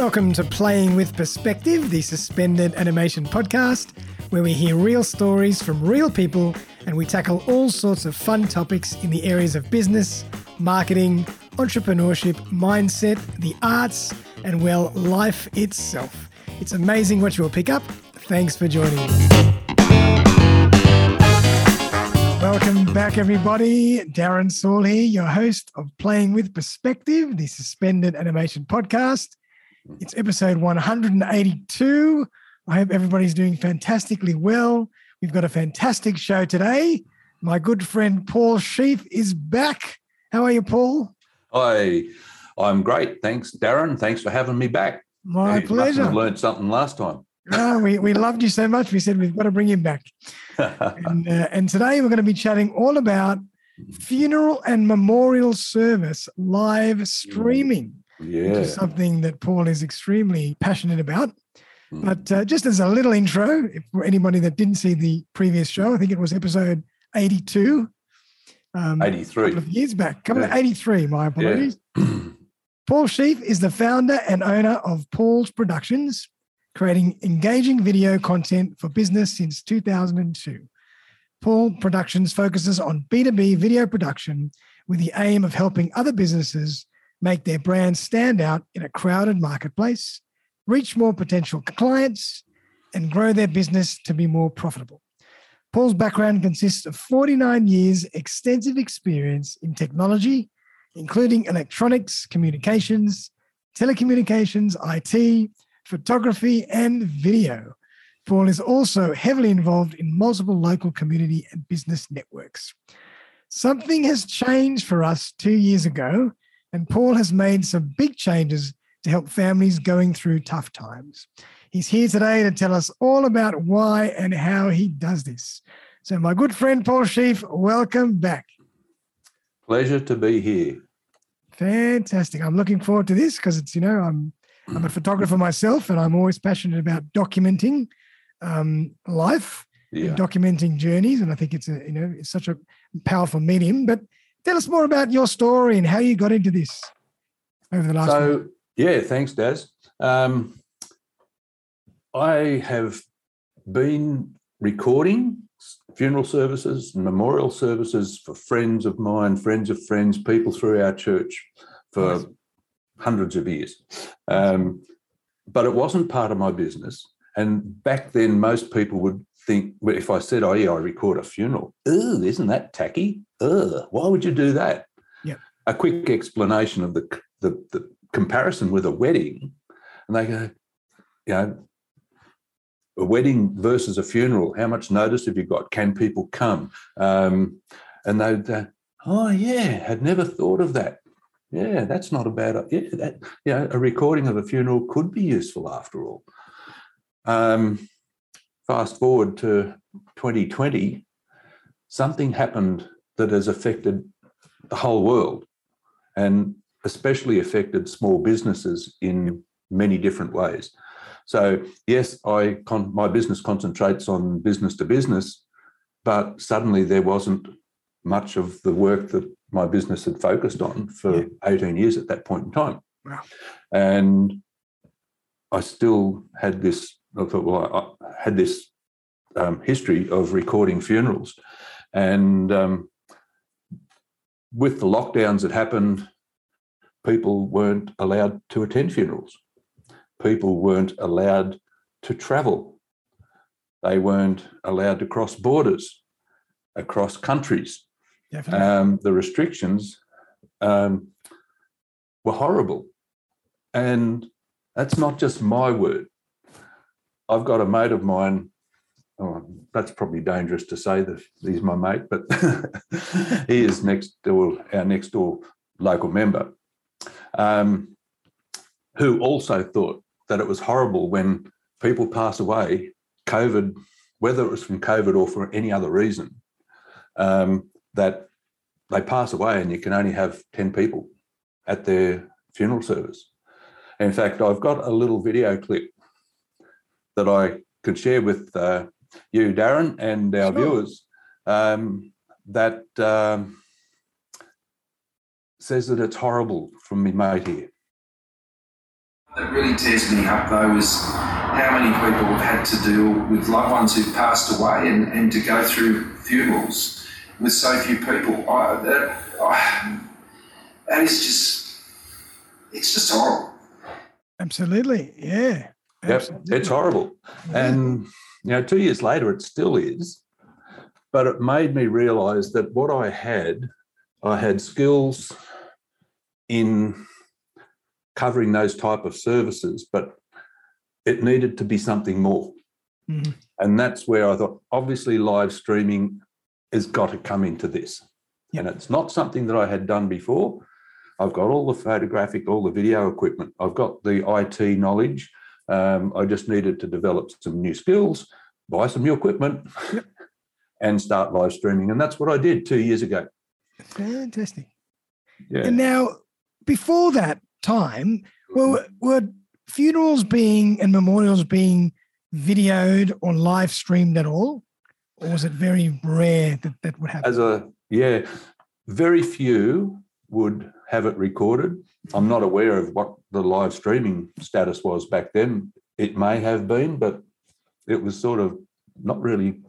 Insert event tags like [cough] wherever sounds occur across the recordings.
Welcome to Playing with Perspective, the suspended animation podcast, where we hear real stories from real people and we tackle all sorts of fun topics in the areas of business, marketing, entrepreneurship, mindset, the arts, and well, life itself. It's amazing what you will pick up. Thanks for joining us. Welcome back, everybody. Darren Saul here, your host of Playing with Perspective, the suspended animation podcast. It's episode 182. I hope everybody's doing fantastically well. We've got a fantastic show today. My good friend Paul Sheaf is back. How are you, Paul? Hi, I'm great. Thanks, Darren. Thanks for having me back. My You pleasure. Must learned something last time. Oh, we, we loved you so much. We said we've got to bring you back. [laughs] And, uh, and today we're going to be chatting all about funeral and memorial service live streaming, which yeah. is something that Paul is extremely passionate about. Mm. But uh, just as a little intro, if for anybody that didn't see the previous show, I think it was episode 82. Um, a couple of years back, coming to Yeah. 83, my apologies. [clears throat] Paul Sheaf is the founder and owner of Paul's Productions, creating engaging video content for business since 2002. Paul Productions focuses on B2B video production with the aim of helping other businesses make their brands stand out in a crowded marketplace, reach more potential clients, and grow their business to be more profitable. Paul's background consists of 49 years' extensive experience in technology, including electronics, communications, telecommunications, IT, photography, and video. Paul is also heavily involved in multiple local community and business networks. Something has changed for us two years ago, and Paul has made some big changes to help families going through tough times. He's here today to tell us all about why and how he does this. So, my good friend Paul Sheaf, welcome back. Pleasure to be here. Fantastic. I'm looking forward to this because it's, you know, I'm I'm a [clears throat] photographer myself and I'm always passionate about documenting um, life Yeah. and documenting journeys. And I think it's a, you know, it's such a powerful medium. But tell us more about your story and how you got into this over the last month. So, yeah, thanks, Daz. Um, I have been recording funeral services and memorial services for friends of mine, friends of friends, people through our church for Nice. hundreds of years. Um, but it wasn't part of my business. And back then, most people would think, well, if I said, oh, yeah, I record a funeral, oh, isn't that tacky? Ugh, why would you do that? Yeah. A quick explanation of the, the, the comparison with a wedding. And they go, you know, a wedding versus a funeral, how much notice have you got? Can people come? Um, and they'd, uh, oh, yeah, had never thought of that. Yeah, that's not a bad idea. That you know, a recording of a funeral could be useful after all. Um, fast forward to 2020, something happened that has affected the whole world, and especially affected small businesses in many different ways. So yes, I con- my business concentrates on business to business, but suddenly there wasn't much of the work that my business had focused on for Yeah. 18 years at that point in time. Wow. And I still had this, I thought, well, I had this um, history of recording funerals. And um, with the lockdowns that happened, people weren't allowed to attend funerals. People weren't allowed to travel. They weren't allowed to cross borders across countries um, the restrictions um, were horrible. And that's not just my word. I've got a mate of mine. Oh, that's probably dangerous to say that he's my mate, but [laughs] he is next door, our next door local member, um, who also thought that it was horrible when people pass away, COVID, whether it was from COVID or for any other reason, um, that they pass away and you can only have 10 people at their funeral service. In fact, I've got a little video clip that I could share with uh, you, Darren, and our Sure. viewers um, that um, says that it's horrible from me mate here. that really tears me up though is how many people have had to deal with loved ones who've passed away and, and to go through funerals with so few people. I, that, I, that is just, it's just horrible. Absolutely. Yeah. Yep. It's horrible. And, you know, two years later, it still is. But it made me realize that what I had, I had skills in covering those type of services, but it needed to be something more. Mhm. And that's where I thought, obviously, live streaming has got to come into this. And it's not something that I had done before. I've got all the photographic, all the video equipment. I've got the IT knowledge. Um, I just needed to develop some new skills, buy some new equipment, [laughs] and start live streaming. And that's what I did two years ago. Fantastic. Yeah. And now, before that time, were, were funerals being and memorials being videoed or live streamed at all? Or was it very rare that that would happen? As a yeah, very few would have it recorded. I'm not aware of what the live streaming status was back then. It may have been, but it was sort of not really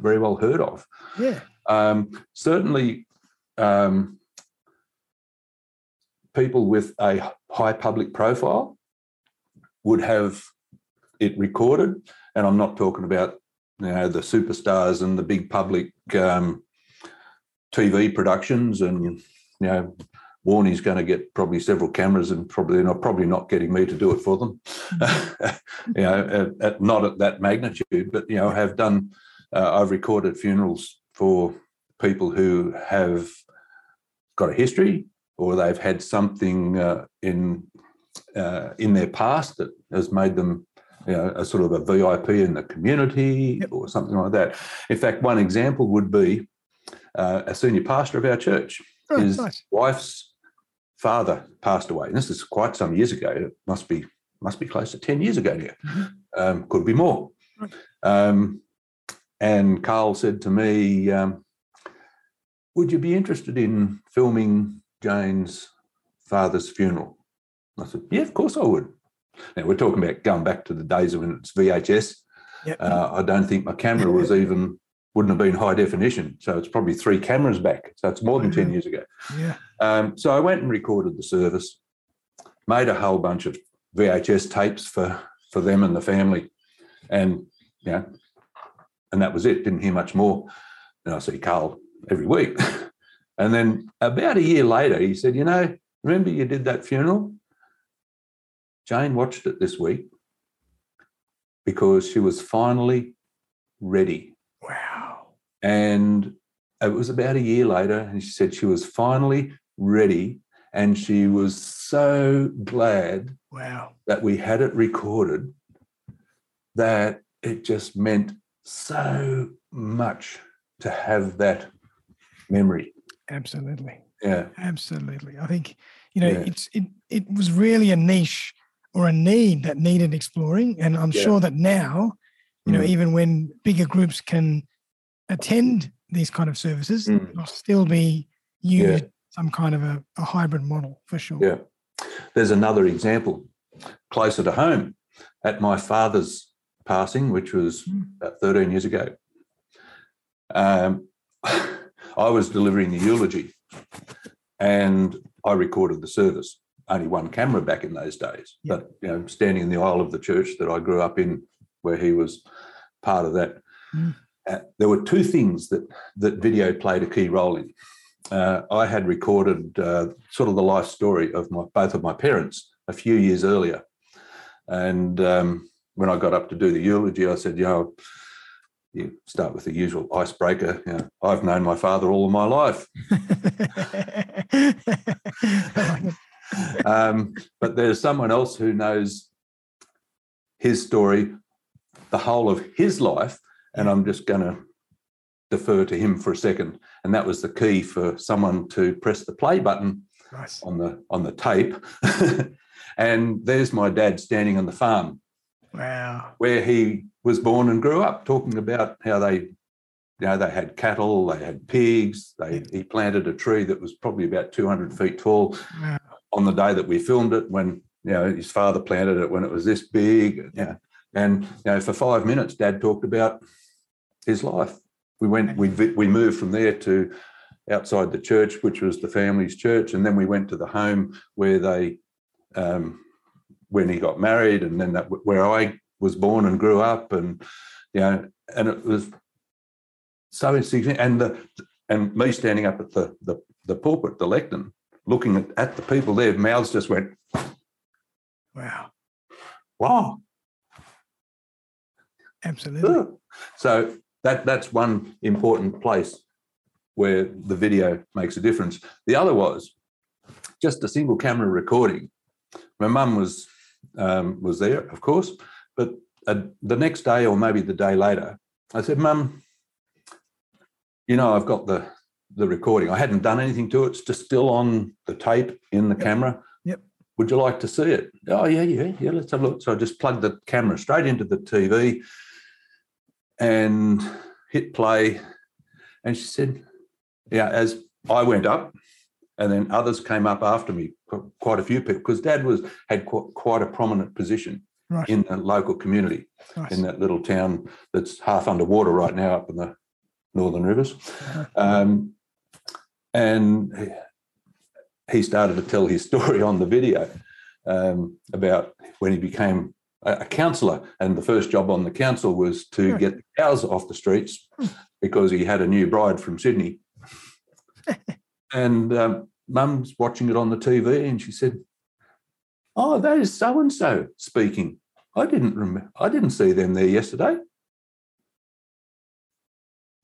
very well heard of. yeah. Um, certainly, um, people with a high public profile would have it recorded, and I'm not talking about you know the superstars and the big public um, TV productions, and you know Warney's going to get probably several cameras, and probably not probably not getting me to do it for them. [laughs] you know, at, at, not at that magnitude, but you know, have done. Uh, I've recorded funerals for people who have got a history or they've had something uh, in uh, in their past that has made them you know, a sort of a VIP in the community Yep. or something like that. In fact, one example would be uh, a senior pastor of our church. Oh, His nice. wife's father passed away. And this is quite some years ago. It must be must be close to 10 years ago now. Mhm. Um, could be more. Um, and Carl said to me, um, would you be interested in filming Jane's father's funeral? I said, yeah, of course I would. Now we're talking about going back to the days when it's VHS. Yep. Uh, I don't think my camera was [laughs] even wouldn't have been high definition, so it's probably three cameras back. So it's more than ten years ago. yeah. Um, so I went and recorded the service, made a whole bunch of VHS tapes for for them and the family, and you know, and that was it. Didn't hear much more. And I see Carl every week, [laughs] and then about a year later, he said, "You know, remember you did that funeral? Jane watched it this week because she was finally ready." Wow. And it was about a year later, and she said she was finally ready. And she was so glad Wow. that we had it recorded that it just meant so much to have that memory. Absolutely. Yeah. Absolutely. I think, you know, Yeah. it's it it was really a niche or a need that needed exploring. And I'm Yeah. sure that now, you know, Mm. even when bigger groups can attend these kind of services, Mm. it'll still be Yeah. Some kind of a, a hybrid model for sure. Yeah. There's another example closer to home at my father's passing, which was Mm. about 13 years ago. Um, [laughs] I was delivering the eulogy and I recorded the service. Only one camera back in those days, Yeah. but you know, standing in the aisle of the church that I grew up in, where he was part of that. Mm. Uh, there were two things that that video played a key role in. Uh, I had recorded uh, sort of the life story of my both of my parents a few years earlier, and um, when I got up to do the eulogy, I said, "You know, you start with the usual icebreaker. You know, I've known my father all of my life, I like it. um, but there's someone else who knows his story, the whole of his life, and I'm just going to defer to him for a second. And that was the key for someone to press the play button nice. on the on the tape. [laughs] and there's my dad standing on the farm Wow. where he was born and grew up, talking about how they, you know, they had cattle, they had pigs. They he planted a tree that was probably about 200 feet tall Wow. on the day that we filmed it when you know, his father planted it when it was this big. Yeah. And you know, for five minutes, Dad talked about his life. We went, we we moved from there to outside the church, which was the family's church, and then we went to the home where they, um, when he got married, and then that where I was born and grew up, and you know, and it was so insignificant. And the and me standing up at the the, the pulpit, the lectern, looking at, at the people there, mouths just went, Wow. wow. Absolutely. So that that's one important place where the video makes a difference. The other was just a single camera recording. My mum was um, was there, of course, but uh, the next day or maybe the day later, I said, "Mum, you know, I've got the the recording. I hadn't done anything to it. It's just still on the tape in the Yep. camera. Yep. Would you like to see it? Oh yeah, yeah, yeah. Let's have a look. So I just plugged the camera straight into the TV and hit play. And she said, "Yeah." As I went up, and then others came up after me. Quite a few people, because Dad was had qu- quite a prominent position Right. in the local community Nice. in that little town that's half underwater right now up in the northern rivers. Uh-huh. Um, and he- he started to tell his [laughs] story on the video um, about when he became a, councillor. And the first job on the council was to Yeah. get the cows off the streets because he had a new bride from Sydney. [laughs] and um, mum's watching it on the TV and she said, Oh, that is so and so speaking. I didn't remember. I didn't see them there yesterday.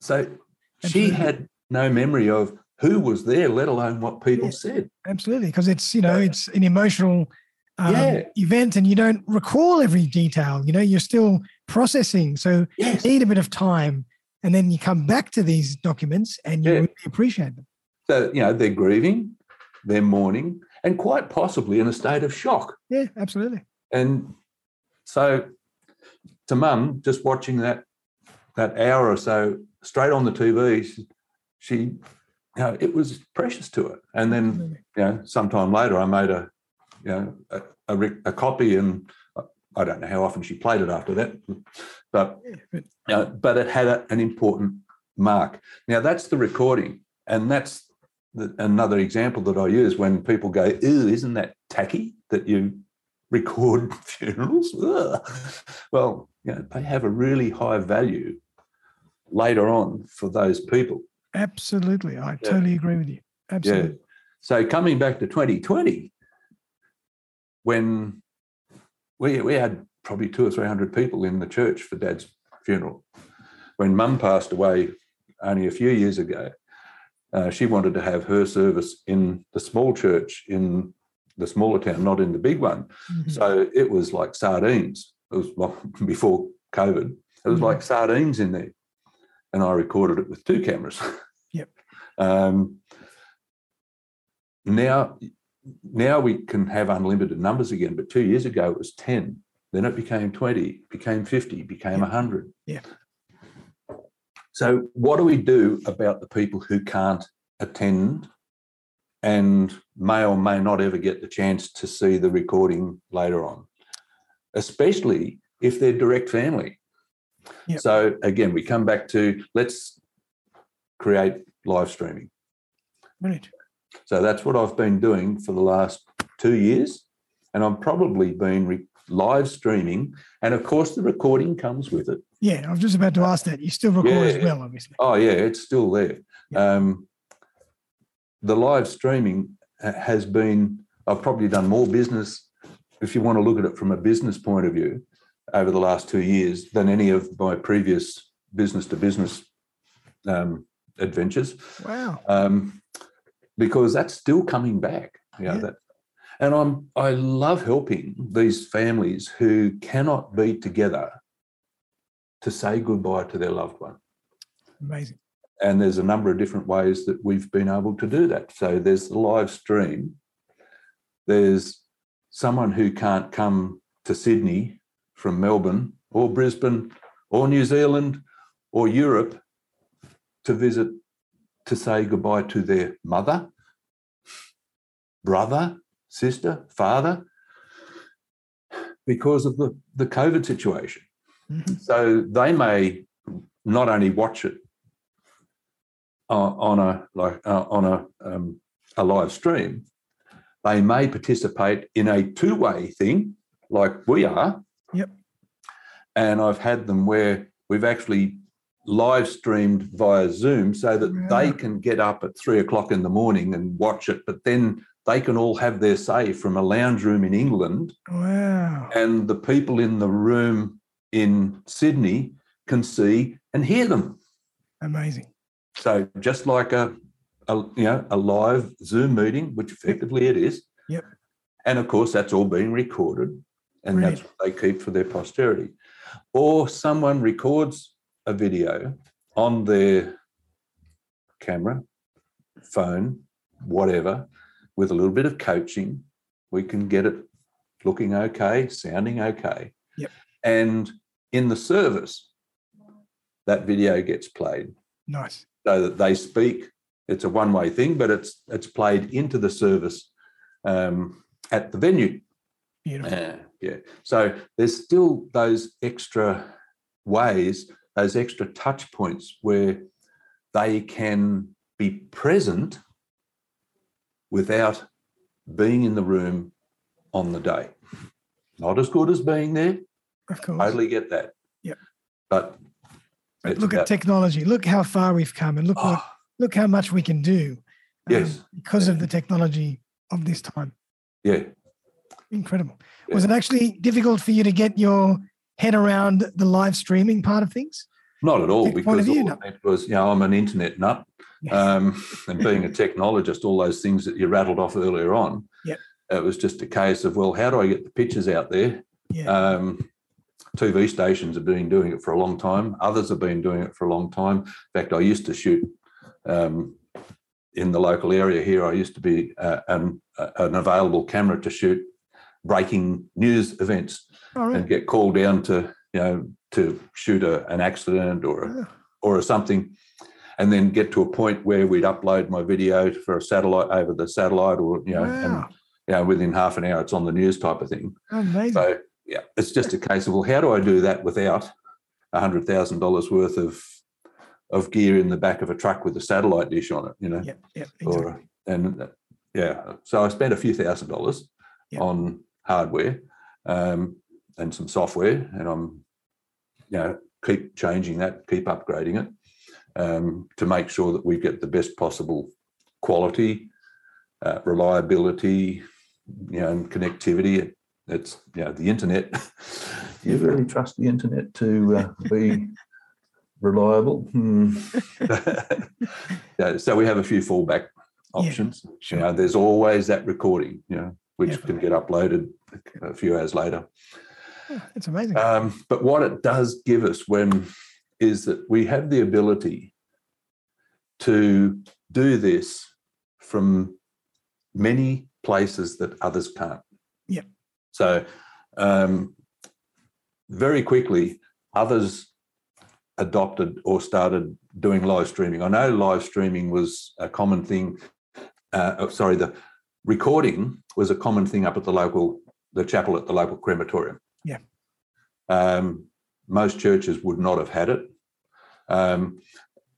So she had no memory of who was there, let alone what people Yeah. said. Absolutely, because it's you know it's an emotional um, Yeah. event, and you don't recall every detail. You know, you're still processing, so Yes. you need a bit of time, and then you come back to these documents, and you Yeah. really appreciate them. So, you know, they're grieving, they're mourning, and quite possibly in a state of shock. Yeah, absolutely. And so to mum, just watching that that hour or so straight on the TV, she, she you know, it was precious to her. And then Absolutely. you know, sometime later, I made a, you know, a, a, a copy, and I don't know how often she played it after that, but Yeah, but you know, but it had a, an important mark. Now that's the recording, and that's the, another example that I use when people go, "Ew, isn't that tacky that you record [laughs] funerals?" Ugh." Well, you know, they have a really high value later on for those people. absolutely, I Yeah. totally agree with you. Absolutely. So coming back to 2020, when we we had probably two or three hundred people in the church for Dad's funeral. When Mum passed away only a few years ago, uh, she wanted to have her service in the small church in the smaller town, not in the big one. Mhm. So it was like sardines. It was well, [laughs] before COVID. It was Mhm. like sardines in there, and I recorded it with two cameras. Yep. [laughs] Um, now, now we can have unlimited numbers again, but two years ago it was ten. Then it became twenty, became fifty, became Yep. hundred. Yeah. So what do we do about the people who can't attend and may or may not ever get the chance to see the recording later on, especially if they're direct family. Yep. So again, we come back to let's create live streaming. Brilliant. So that's what I've been doing for the last two years, and I've probably been re- live streaming, and of course the recording comes with it. Yeah, I was just about to ask that. You still record as well, obviously. Oh yeah, it's still there. Um, the live streaming has been. I've probably done more business, if you want to look at it from a business point of view, over the last two years than any of my previous business to business um, adventures, Wow. um, because that's still coming back. You know, Yeah. that, and I'm I love helping these families who cannot be together to say goodbye to their loved one Amazing. and there's a number of different ways that we've been able to do that. So there's the live stream. There's someone who can't come to Sydney from Melbourne or Brisbane or New Zealand or Europe to visit to say goodbye to their mother, brother, sister, father. because of the, the COVID situation. Mhm. So they may not only watch it uh, on a like uh, on a um, a live stream, they may participate in a two way thing like we are. Yep. And I've had them where we've actually live streamed via Zoom so that they can get up at three o'clock in the morning and watch it, but then they can all have their say from a lounge room in England Wow. and the people in the room in Sydney can see and hear them. Amazing. So just like a, a you know a live Zoom meeting, which effectively it is. Yep. And of course, that's all being recorded, and that's what they keep for their posterity. Or someone records a video on their camera, phone, whatever, with a little bit of coaching, we can get it looking okay, sounding okay. Yep. And in the service, that video gets played Nice. so that they speak. It's a one-way thing, but it's it's played into the service um, at the venue. Beautiful. Uh, yeah. So there's still those extra ways, those extra touch points where they can be present without being in the room on the day. Not as good as being there. Of course. Totally get that. Yeah. But But look at technology. Look how far we've come, and look what Oh, look how much we can do. um, Yes. because of the technology of this time. yeah. Incredible. Yeah. Was it actually difficult for you to get your head around the live streaming part of things? Not at all, Tech point of because all no. it was, you know, I'm an internet nut. Um, and being a technologist, all those things that you rattled off earlier on, Yep. it was just a case of, well, how do I get the pictures out there? Yeah. Um, TV stations have been doing it for a long time. Others have been doing it for a long time. In fact, I used to shoot um, in the local area here. I used to be uh, an, uh, an available camera to shoot breaking news events right. and get called down to you know to shoot a, an accident or a, Oh, or a something and then get to a point where we'd upload my video for a satellite over the satellite or you know and you know within half an hour it's on the news type of thing Amazing. so yeah it's just a case of well how do i do that without a hundred thousand dollars worth of of gear in the back of a truck with a satellite dish on it you know Yep. Yep. Exactly. or and uh, yeah so i spent a few thousand dollars Yep. on hardware um, and some software and i'm you know keep changing that keep upgrading it um, to make sure that we get the best possible quality uh, reliability you know and connectivity It- it's you know the internet Do [laughs] you really trust the internet to uh, be [laughs] reliable? Hmm. [laughs] yeah, so we have a few fallback Yeah, options sure. you know there's always that recording you know which Definitely. can get uploaded a few hours later Yeah, it's amazing. um, but what it does give us when is that we have the ability to do this from many places that others can't Yep. so um, very quickly others adopted or started doing live streaming i know live streaming was a common thing uh, oh, sorry the recording was a common thing up at the local the chapel at the local crematorium Yeah. um, most churches would not have had it. Um,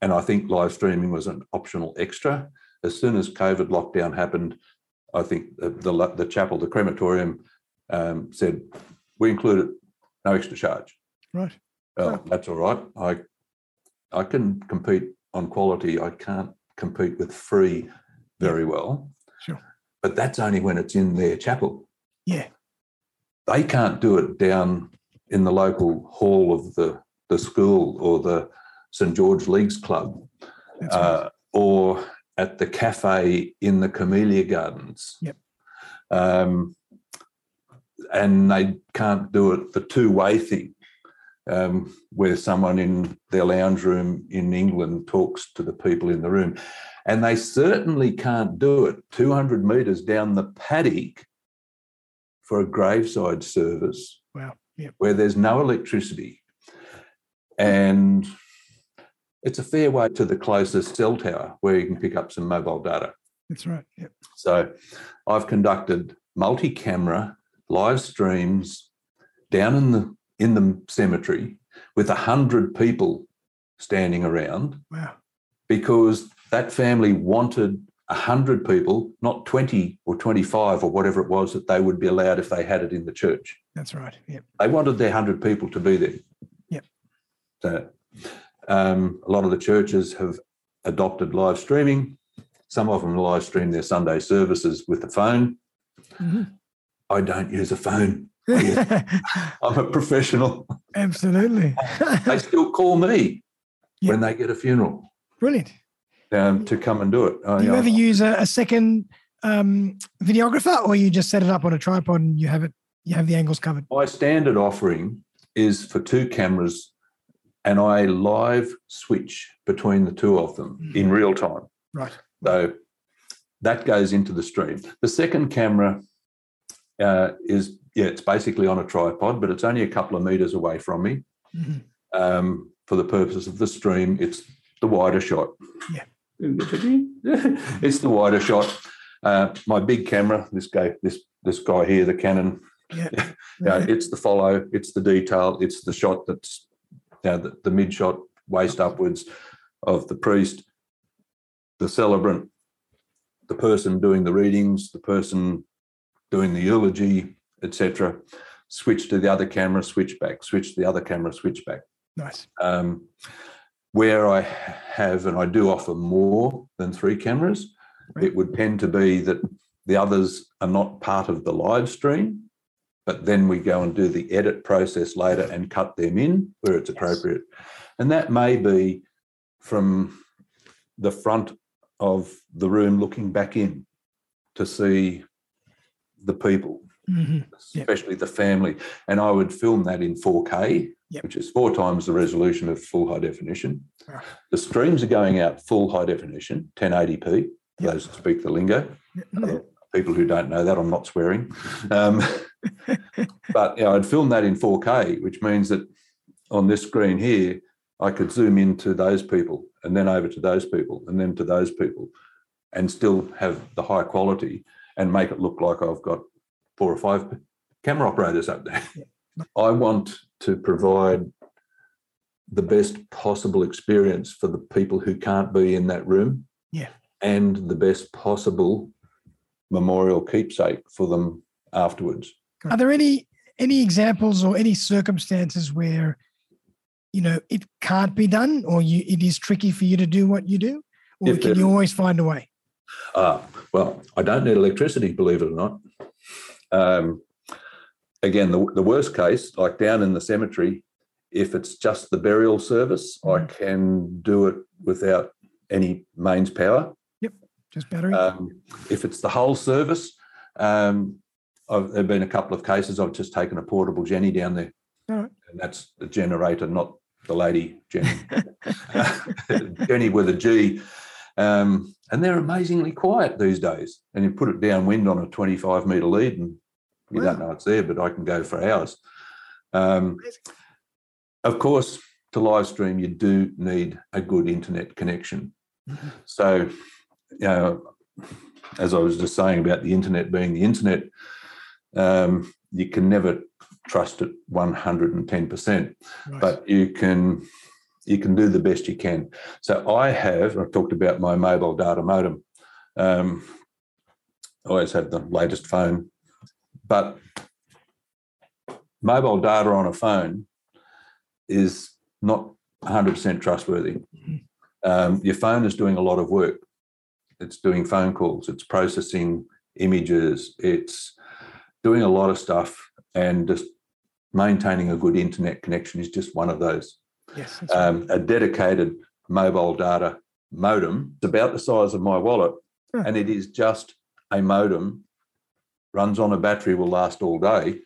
and I think live streaming was an optional extra. As soon as COVID lockdown happened, I think the, the, the chapel, the crematorium, um, said, we include it, no extra charge. right. Well, Oh. that's all right. I, I can compete on quality. I can't compete with free very well. Sure. But that's only when it's in their chapel Yeah. They can't do it down in the local hall of the, the school or the St George Leagues Club uh, or at the cafe in the Camellia Gardens. Yep. Um, and they can't do it the two way thing um, where someone in their lounge room in England talks to the people in the room. And they certainly can't do it 200 metres down the paddock for a graveside service Wow. Yep. where there's no electricity. And it's a fair way to the closest cell tower where you can pick up some mobile data. That's right. Yep. So I've conducted multi camera live streams down in the in the cemetery with a hundred people standing around Wow. because that family wanted a hundred people, not twenty or twenty-five or whatever it was that they would be allowed if they had it in the church. That's right. Yep. They wanted their hundred people to be there. Yep. So um, a lot of the churches have adopted live streaming. Some of them live stream their Sunday services with the phone. Mhm. I don't use a phone. [laughs] I'm a professional. Absolutely. They still call me Yeah. when they get a funeral Brilliant. Um, to come and do it. Do you I- ever use a, a second um, videographer, or you just set it up on a tripod and you have it? You have the angles covered. my standard offering is for two cameras, and I live switch between the two of them Mm. in real time. Right. So that goes into the stream. The second camera uh, is, yeah, it's basically on a tripod, but it's only a couple of meters away from me. Mhm. Um, for the purpose of the stream, it's the wider shot. Yeah. It's the wider shot. Uh, my big camera, this guy, this this guy here, the Canon, Yeah. [laughs] yeah, [laughs] it's the follow, it's the detail, it's the shot that's you know, the, the mid shot, waist upwards of the priest, the celebrant, the person doing the readings, the person doing the eulogy, etc. Switch to the other camera, switch back, switch to the other camera, switch back. Nice. Um, where I have, and I do offer more than three cameras, Right. it would tend to be that the others are not part of the live stream, but then we go and do the edit process later and cut them in where it's Yes. appropriate. And that may be from the front of the room looking back in to see the people, Mhm. Yep. especially the family. And I would film that in 4K, Yep. which is four times the resolution of full high definition. The streams are going out full high definition, 1080p, for Yep. those that speak the lingo. Mhm. People who don't know that, I'm not swearing. Um, [laughs] but you know, I'd film that in 4K, which means that on this screen here, I could zoom into those people and then over to those people and then to those people and still have the high quality and make it look like I've got four or five camera operators up there. [laughs] I want to provide the best possible experience for the people who can't be in that room. Yeah. And the best possible memorial keepsake for them afterwards. Are there any any examples or any circumstances where you know it can't be done, or you it is tricky for you to do what you do, or If can you always find a way? Ah, well, I don't need electricity, believe it or not. Um, again, the, the worst case, like down in the cemetery, if it's just the burial service, I Mhm. can do it without any mains power. Yep, Just battery. Um, if it's the whole service, um, I've, there have been a couple of cases I've just taken a portable Jenny down there. All right. And that's the generator, not the lady Jenny. [laughs] [laughs] Jenny with a G. Um, and they're amazingly quiet these days. And you put it downwind on a 25 metre lead and you don't know it's there, but I can go for hours. Um, of course, to live stream, you do need a good internet connection. Mhm. So, you know, as I was just saying about the internet being the internet, um, you can never trust it 110%, Right. but you can you can do the best you can. So I have, I've talked about my mobile data modem. Um, I always have the latest phone, but mobile data on a phone is not 100% trustworthy. Um, your phone is doing a lot of work. It's doing phone calls, it's processing images, it's doing a lot of stuff, and just maintaining a good internet connection is just one of those. yes. that's right. Um, a dedicated mobile data modem, it's about the size of my wallet, Huh. and it is just a modem, runs on a battery, will last all day.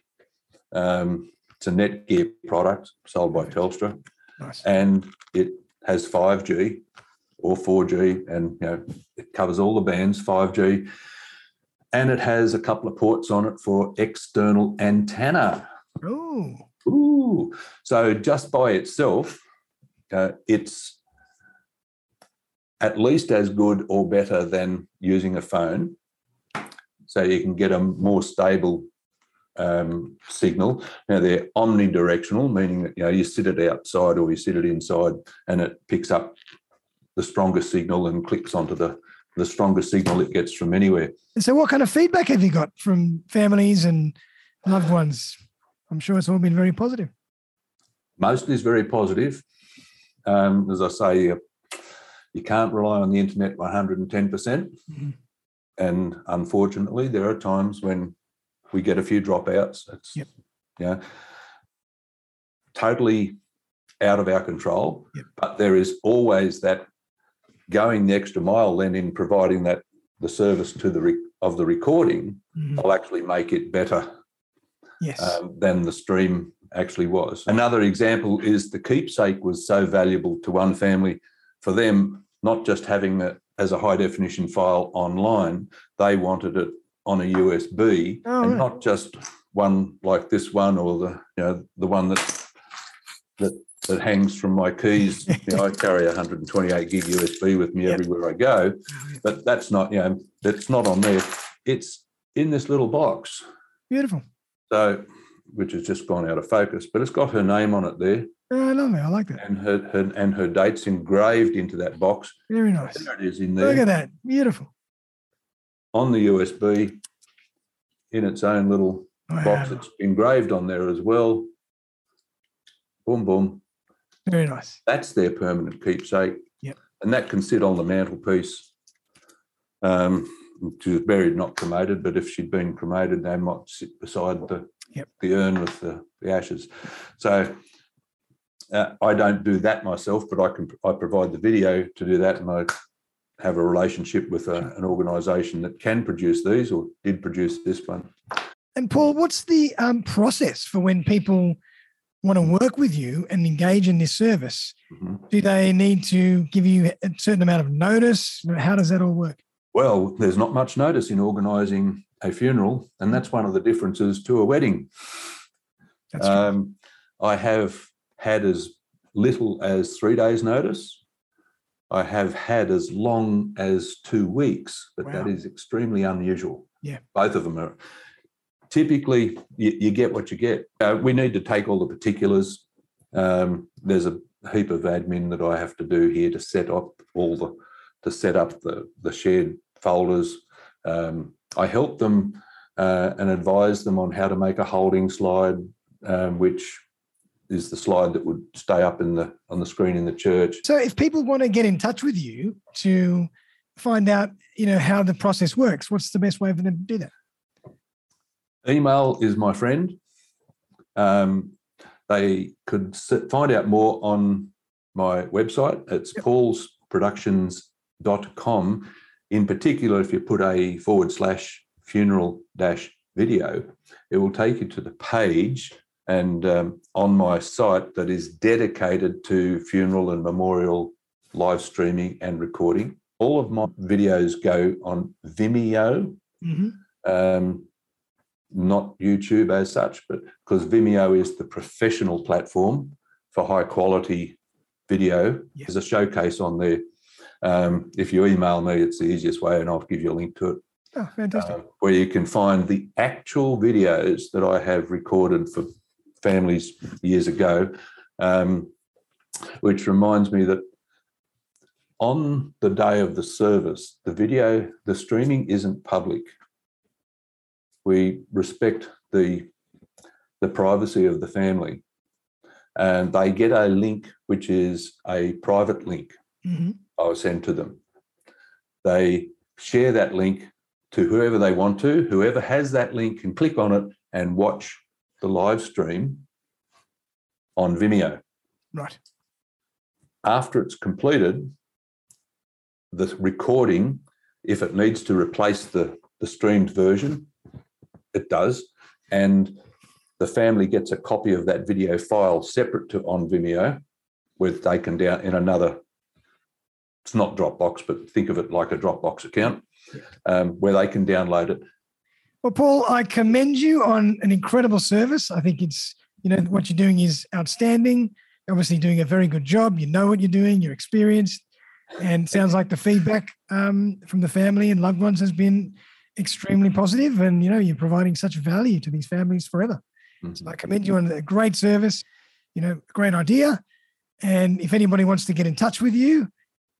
Um, it's a Netgear product sold by Telstra nice. and it has 5G or 4G, and you know it covers all the bands 5G, and it has a couple of ports on it for external antenna. Oh, Ooh, so just by itself, uh, it's at least as good or better than using a phone. So you can get a more stable um, signal. Now they're omnidirectional, meaning that you know you sit it outside or you sit it inside, and it picks up the strongest signal and clicks onto the the strongest signal it gets from anywhere. So, what kind of feedback have you got from families and loved ones? I'm sure it's all been very positive. Most is very positive. Um, as I say, you, you can't rely on the internet 110%. percent Mhm. And unfortunately, there are times when we get a few dropouts. It's Yep. yeah, totally out of our control. Yep. But there is always that going the extra mile then in providing that the service to the re- of the recording Mhm. will actually make it better Yes. um, than the stream actually was. Another example is the keepsake was so valuable to one family for them, not just having it as a high definition file online, they wanted it on a USB Oh, and right. not just one like this one or the you know the one that that that hangs from my keys. [laughs] you know, I carry a 128 gig USB with me Yep. everywhere I go, but that's not you know that's not on there. It's in this little box. Beautiful. So, which has just gone out of focus, but it's got her name on it there, Oh, I love it. I like that. and her, her and her dates engraved into that box. Very nice. There it is in there. Look at that. Beautiful. on the USB, in its own little box. It's engraved on there as well. Boom, boom. Very nice. That's their permanent keepsake. Yep. And that can sit on the mantelpiece. Um, she was buried, not cremated, but if she'd been cremated, they might sit beside the Yep. the urn with the, the ashes. So uh, I don't do that myself, but I can I provide the video to do that, and I have a relationship with a, an organisation that can produce these or did produce this one. And Paul, what's the um, process for when people want to work with you and engage in this service? Mhm. Do they need to give you a certain amount of notice? How does that all work? Well, there's not much notice in organising a funeral, and that's one of the differences to a wedding. Um, I have had as little as three days' notice. I have had as long as two weeks, but that Wow. is extremely unusual. Yeah. Both of them are. Typically, you, you get what you get. Uh, we need to take all the particulars. Um, there's a heap of admin that I have to do here to set up all the to set up the the shared folders. Um, I help them uh, and advise them on how to make a holding slide, um, which is the slide that would stay up in the on the screen in the church. So if people want to get in touch with you to find out, you know, how the process works, what's the best way for them to do that? Email is my friend. Um, they could find out more on my website. It's paulsproductions.com. In particular, if you put a forward slash funeral dash video, it will take you to the page and um, on my site that is dedicated to funeral and memorial live streaming and recording. All of my videos go on Vimeo, hmm um, not YouTube as such, but because Vimeo is the professional platform for high quality video. Yeah. There's a showcase on there. Um, if you email me, it's the easiest way, and I'll give you a link to it, Oh, fantastic. uh, where you can find the actual videos that I have recorded for families years ago. Um, which reminds me that on the day of the service, the video, the streaming isn't public. We respect the, the privacy of the family. And they get a link, which is a private link hmm I will send to them. They share that link to whoever they want to. Whoever has that link can click on it and watch the live stream on Vimeo. Right. After it's completed, the recording, if it needs to replace the, the streamed version, it does. And the family gets a copy of that video file separate to on Vimeo, where they can down in another. It's not Dropbox, but think of it like a Dropbox account, um, where they can download it. Well, Paul, I commend you on an incredible service. I think it's, you know, what you're doing is outstanding. Obviously, doing a very good job. You know what you're doing, you're experienced, and sounds like the feedback um, from the family and loved ones has been extremely positive and you know you're providing such value to these families forever Mhm. so i commend you on a great service you know great idea and if anybody wants to get in touch with you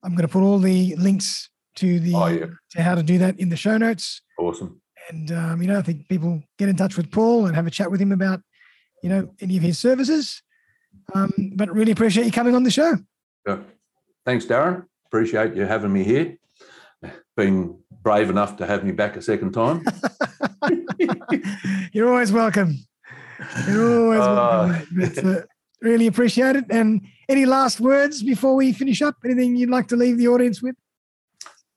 i'm going to put all the links to the Oh, yeah. to how to do that in the show notes Awesome. And um, you know i think people get in touch with paul and have a chat with him about you know any of his services um, but really appreciate you coming on the show Yeah. Thanks, Darren. Appreciate you having me here. Being brave enough to have me back a second time. [laughs] You're always welcome. You're always Uh, welcome. But, uh, really appreciate it. And any last words before we finish up? Anything you'd like to leave the audience with?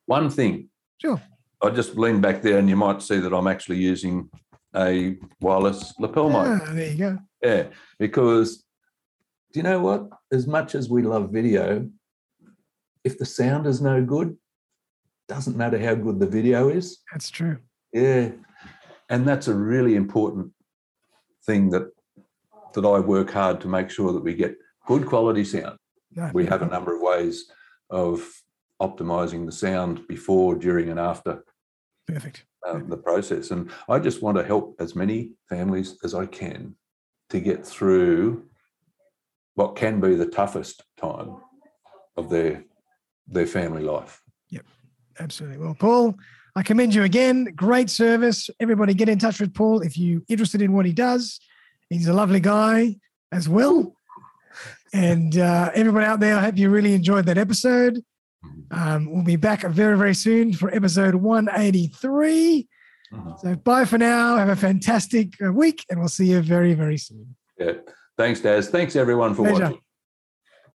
One thing. Sure. I just lean back there and you might see that I'm actually using a wireless lapel mic. Ah, there you go. Yeah, because do you know what? As much as we love video, if the sound is no good, doesn't matter how good the video is. That's true. Yeah, and that's a really important thing that that I work hard to make sure that we get good quality sound. No, We have a number of ways of optimizing the sound before, during, and after perfect. uh, the process. And I just want to help as many families as I can to get through what can be the toughest time of their their family life. Yep, absolutely. Well, Paul, I commend you again. Great service. Everybody get in touch with Paul if you're interested in what he does. He's a lovely guy as well. And uh, everybody out there, I hope you really enjoyed that episode. Um, we'll be back very, very soon for episode 183. Mhm. So bye for now. Have a fantastic uh, week, and we'll see you very, very soon. Yeah. Thanks, Daz. Thanks everyone for Pleasure. watching.